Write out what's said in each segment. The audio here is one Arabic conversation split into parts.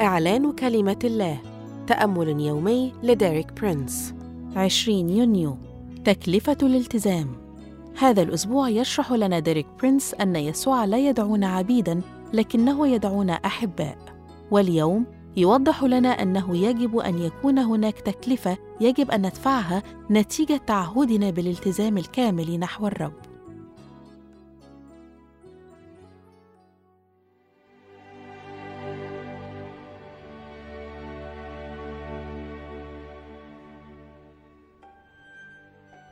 إعلان كلمة الله. تأمل يومي لديريك برينس. 20 يونيو. تكلفة الالتزام. هذا الأسبوع يشرح لنا ديريك برينس أن يسوع لا يدعونا عبيداً لكنه يدعونا أحباء. واليوم يوضح لنا أنه يجب أن يكون هناك تكلفة يجب أن ندفعها نتيجة تعهدنا بالالتزام الكامل نحو الرب.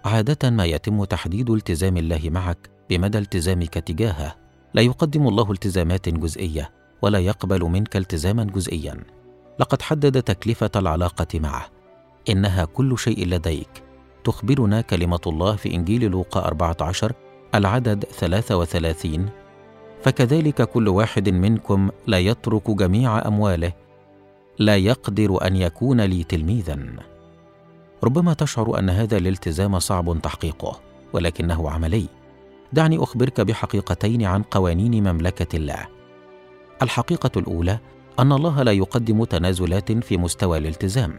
عادة ما يتم تحديد التزام الله معك بمدى التزامك تجاهه، لا يقدم الله التزامات جزئية ولا يقبل منك التزاما جزئيا. لقد حدد تكلفة العلاقة معه، إنها كل شيء لديك. تخبرنا كلمة الله في إنجيل لوقا 14 العدد 33 فكذلك كل واحد منكم لا يترك جميع أمواله. لا يقدر أن يكون لي تلميذا. ربما تشعر أن هذا الالتزام صعب تحقيقه ولكنه عملي. دعني أخبرك بحقيقتين عن قوانين مملكة الله. الحقيقة الأولى أن الله لا يقدم تنازلات في مستوى الالتزام.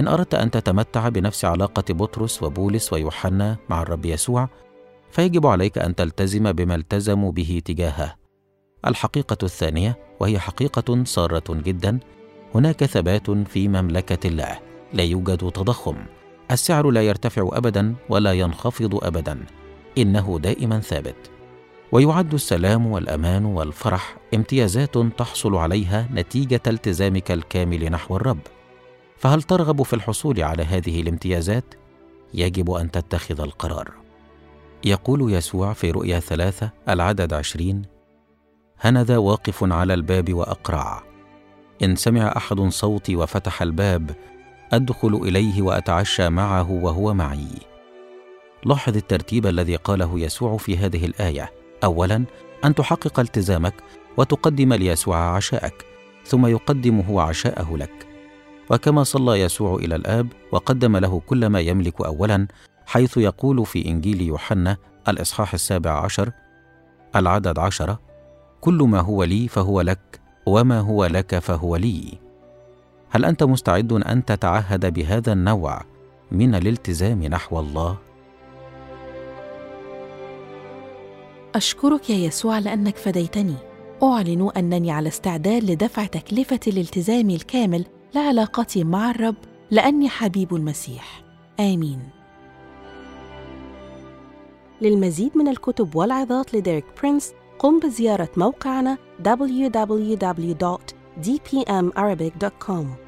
إن أردت أن تتمتع بنفس علاقة بطرس وبولس ويوحنا مع الرب يسوع فيجب عليك أن تلتزم بما التزموا به تجاهه. الحقيقة الثانية وهي حقيقة ساره جدا هناك ثبات في مملكة الله لا يوجد تضخم. السعر لا يرتفع ابدا ولا ينخفض ابدا. إنه دائما ثابت. ويعد السلام والأمان والفرح امتيازات تحصل عليها نتيجة التزامك الكامل نحو الرب. فهل ترغب في الحصول على هذه الامتيازات؟ يجب أن تتخذ القرار. يقول يسوع في رؤيا ثلاثة العدد عشرين هنذا واقف على الباب وأقرع. إن سمع أحد صوتي وفتح الباب أدخل إليه وأتعشى معه وهو معي. لاحظ الترتيب الذي قاله يسوع في هذه الآية. اولا أن تحقق التزامك وتقدم ليسوع عشاءك ثم يقدم هو عشاءه لك. وكما صلى يسوع إلى الآب وقدم له كل ما يملك اولا حيث يقول في إنجيل يوحنا الإصحاح السابع عشر العدد عشره كل ما هو لي فهو لك وما هو لك فهو لي. هل أنت مستعد أن تتعهد بهذا النوع من الالتزام نحو الله؟ أشكرك يا يسوع لأنك فديتني. أعلن أنني على استعداد لدفع تكلفة الالتزام الكامل لعلاقتي مع الرب لأني حبيب المسيح. آمين. للمزيد من الكتب والعظات لديريك برينس قم بزيارة موقعنا www.dpmarabic.com